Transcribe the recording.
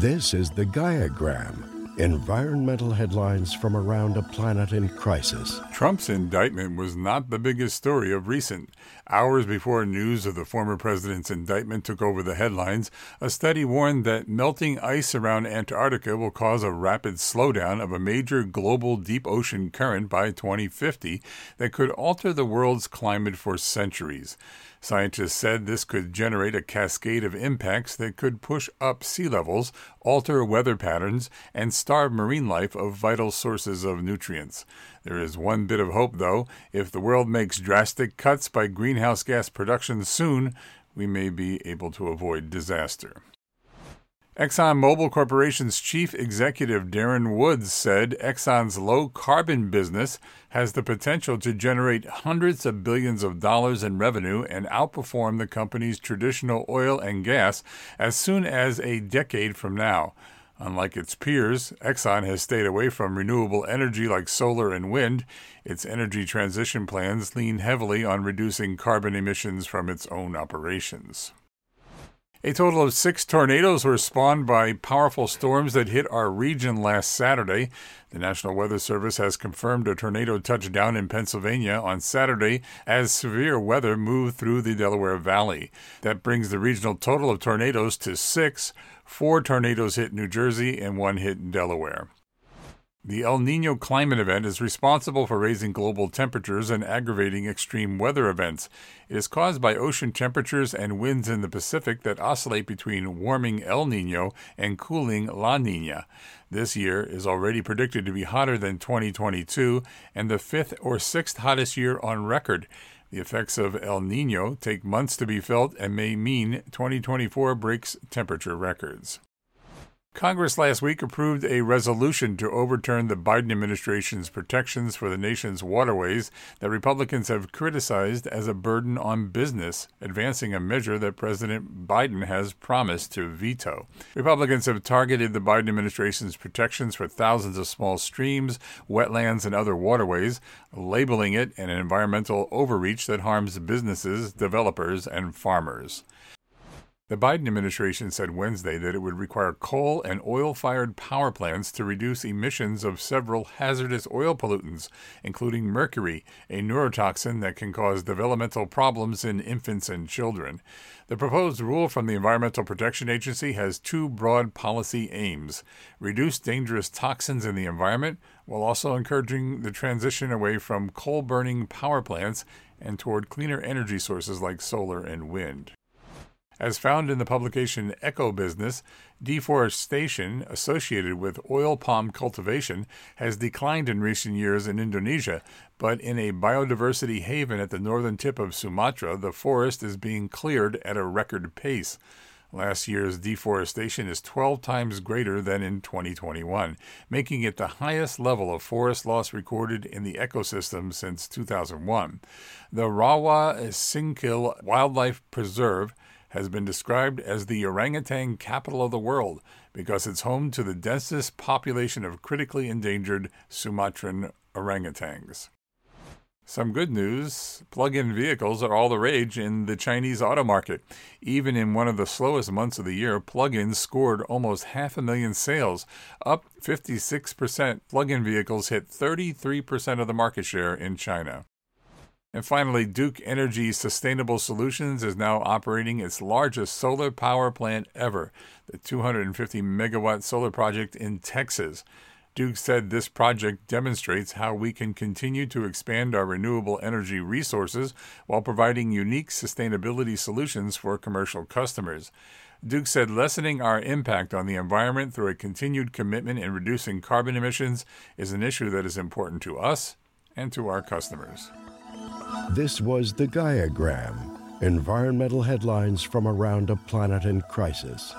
This is the Gaiagram environmental headlines from around a planet in crisis. Trump's indictment was not the biggest story of recent. Hours before news of the former president's indictment took over the headlines, a study warned that melting ice around Antarctica will cause a rapid slowdown of a major global deep ocean current by 2050 that could alter the world's climate for centuries. Scientists said this could generate a cascade of impacts that could push up sea levels, alter weather patterns, and starve marine life of vital sources of nutrients. There is one bit of hope, though. If the world makes drastic cuts by greenhouse gas production soon, we may be able to avoid disaster. ExxonMobil Corporation's chief executive Darren Woods said Exxon's low carbon business has the potential to generate hundreds of billions of dollars in revenue and outperform the company's traditional oil and gas as soon as a decade from now. Unlike its peers, Exxon has stayed away from renewable energy like solar and wind. Its energy transition plans lean heavily on reducing carbon emissions from its own operations. A total of six tornadoes were spawned by powerful storms that hit our region last Saturday. The National Weather Service has confirmed a tornado touched down in Pennsylvania on Saturday as severe weather moved through the Delaware Valley. That brings the regional total of tornadoes to six. Four tornadoes hit New Jersey and one hit Delaware. The El Nino climate event is responsible for raising global temperatures and aggravating extreme weather events. It is caused by ocean temperatures and winds in the Pacific that oscillate between warming El Nino and cooling La Nina. This year is already predicted to be hotter than 2022 and the fifth or sixth hottest year on record. The effects of El Nino take months to be felt and may mean 2024 breaks temperature records. Congress last week approved a resolution to overturn the Biden administration's protections for the nation's waterways that Republicans have criticized as a burden on business, advancing a measure that President Biden has promised to veto. Republicans have targeted the Biden administration's protections for thousands of small streams, wetlands, and other waterways, labeling it an environmental overreach that harms businesses, developers, and farmers. The Biden administration said Wednesday that it would require coal and oil fired power plants to reduce emissions of several hazardous oil pollutants, including mercury, a neurotoxin that can cause developmental problems in infants and children. The proposed rule from the Environmental Protection Agency has two broad policy aims reduce dangerous toxins in the environment, while also encouraging the transition away from coal burning power plants and toward cleaner energy sources like solar and wind. As found in the publication Ecobusiness, deforestation associated with oil palm cultivation has declined in recent years in Indonesia, but in a biodiversity haven at the northern tip of Sumatra, the forest is being cleared at a record pace. Last year's deforestation is 12 times greater than in 2021, making it the highest level of forest loss recorded in the ecosystem since 2001. The Rawa Singkil Wildlife Preserve has been described as the orangutan capital of the world because it's home to the densest population of critically endangered Sumatran orangutans. Some good news plug in vehicles are all the rage in the Chinese auto market. Even in one of the slowest months of the year, plug ins scored almost half a million sales, up 56%. Plug in vehicles hit 33% of the market share in China. And finally, Duke Energy Sustainable Solutions is now operating its largest solar power plant ever, the 250 megawatt solar project in Texas. Duke said this project demonstrates how we can continue to expand our renewable energy resources while providing unique sustainability solutions for commercial customers. Duke said lessening our impact on the environment through a continued commitment in reducing carbon emissions is an issue that is important to us and to our customers. This was the Gaiagram environmental headlines from around a planet in crisis.